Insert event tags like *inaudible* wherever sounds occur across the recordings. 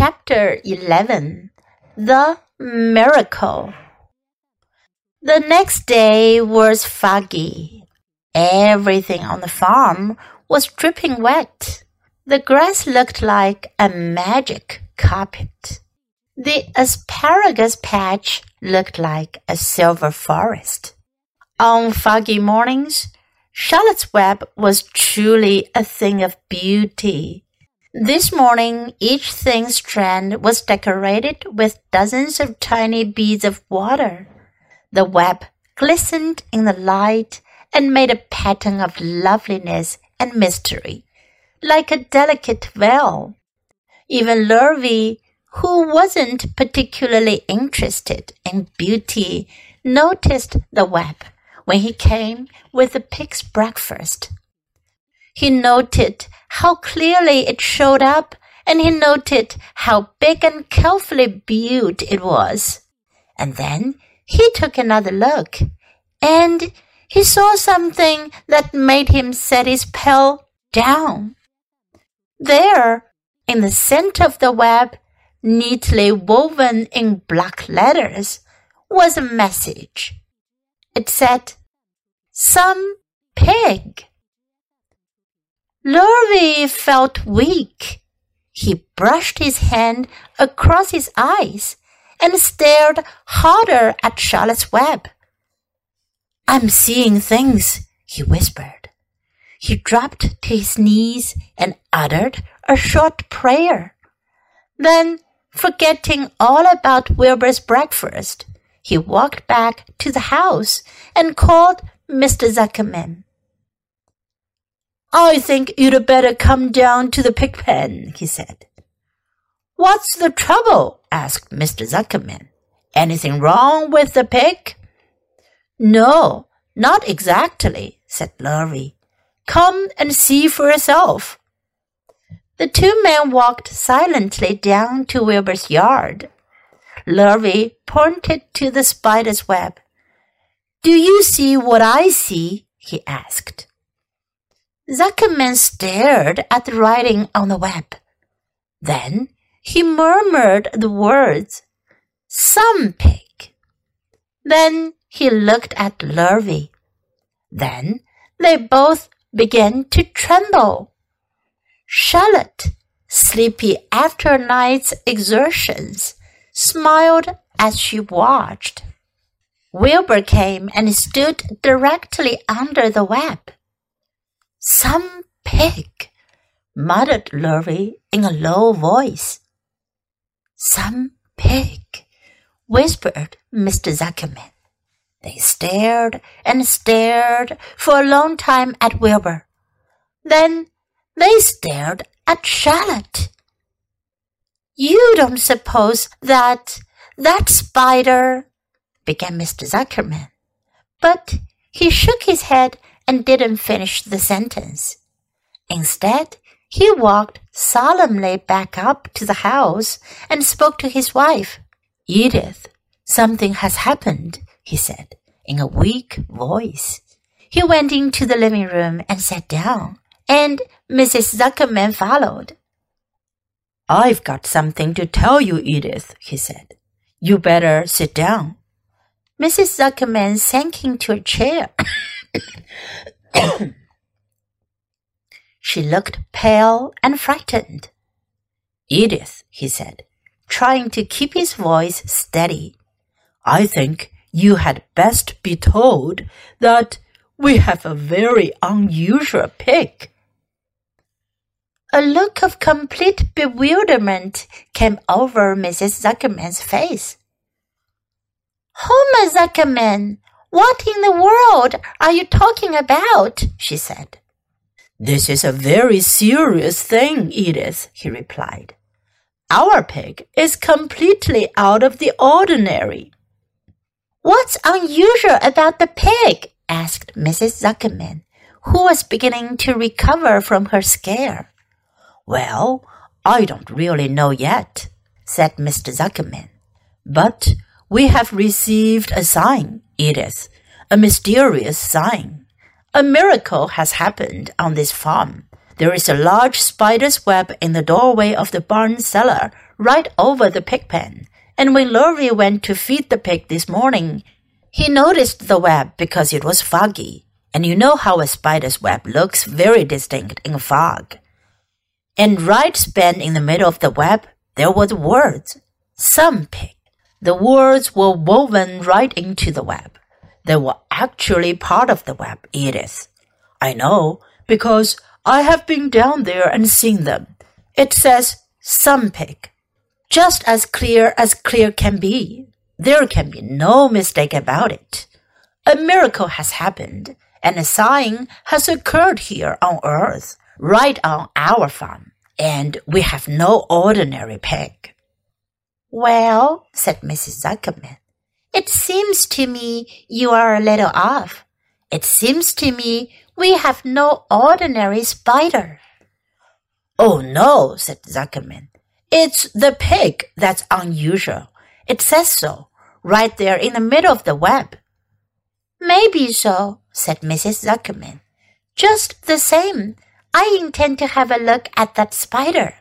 Chapter 11 The Miracle The next day was foggy. Everything on the farm was dripping wet. The grass looked like a magic carpet. The asparagus patch looked like a silver forest. On foggy mornings, Charlotte's Web was truly a thing of beauty. This morning, each thin strand was decorated with dozens of tiny beads of water. The web glistened in the light and made a pattern of loveliness and mystery, like a delicate veil. Even Lurvy, who wasn't particularly interested in beauty, noticed the web when he came with the pig's breakfast. He noted how clearly it showed up, and he noted how big and carefully built it was. And then he took another look, and he saw something that made him set his pail down. There, in the center of the web, neatly woven in black letters, was a message. It said, Some pig. Lurvy felt weak. He brushed his hand across his eyes and stared harder at Charlotte's Web. I'm seeing things, he whispered. He dropped to his knees and uttered a short prayer. Then, forgetting all about Wilbur's breakfast, he walked back to the house and called Mr. Zuckerman. I think you'd better come down to the pig pen, he said. What's the trouble? asked Mr. Zuckerman. Anything wrong with the pig? No, not exactly, said Lurvy. Come and see for yourself. The two men walked silently down to Wilbur's yard. Lurvy pointed to the spider's web. Do you see what I see? he asked. Zuckerman stared at the writing on the web. Then he murmured the words, Some pig. Then he looked at Lurvy. Then they both began to tremble. Charlotte, sleepy after a night's exertions, smiled as she watched. Wilbur came and stood directly under the web. Some pig, muttered Lurvy in a low voice. Some pig, whispered Mr. Zuckerman. They stared and stared for a long time at Wilbur. Then they stared at Charlotte. You don't suppose that that spider, began Mr. Zuckerman, but he shook his head and didn't finish the sentence. Instead, he walked solemnly back up to the house and spoke to his wife. Edith, something has happened, he said in a weak voice. He went into the living room and sat down, and Mrs. Zuckerman followed. I've got something to tell you, Edith, he said. You better sit down. Mrs. Zuckerman sank into a chair. *coughs* she looked pale and frightened. Edith, he said, trying to keep his voice steady, I think you had best be told that we have a very unusual pig. A look of complete bewilderment came over Mrs. Zuckerman's face. Homer Zuckerman, what in the world are you talking about? she said. This is a very serious thing, Edith, he replied. Our pig is completely out of the ordinary. What's unusual about the pig? asked Mrs. Zuckerman, who was beginning to recover from her scare. Well, I don't really know yet, said Mr. Zuckerman. But we have received a sign, Edith, a mysterious sign. A miracle has happened on this farm. There is a large spider's web in the doorway of the barn cellar right over the pig pen. And when Lurvy went to feed the pig this morning, he noticed the web because it was foggy. And you know how a spider's web looks very distinct in a fog. And right span in the middle of the web, there were the words, some pig. The words were woven right into the web. They were actually part of the web, Edith. I know, because I have been down there and seen them. It says some pig. Just as clear as clear can be. There can be no mistake about it. A miracle has happened, and a sign has occurred here on earth, right on our farm, and we have no ordinary pig. Well, said Mrs. Zuckerman, it seems to me you are a little off. It seems to me we have no ordinary spider. Oh no, said Zuckerman. It's the pig that's unusual. It says so, right there in the middle of the web. Maybe so, said Mrs. Zuckerman. Just the same, I intend to have a look at that spider.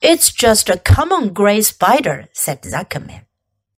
It's just a common gray spider, said Zuckerman.